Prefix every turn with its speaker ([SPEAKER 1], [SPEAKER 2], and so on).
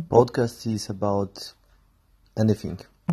[SPEAKER 1] podcast is about anything.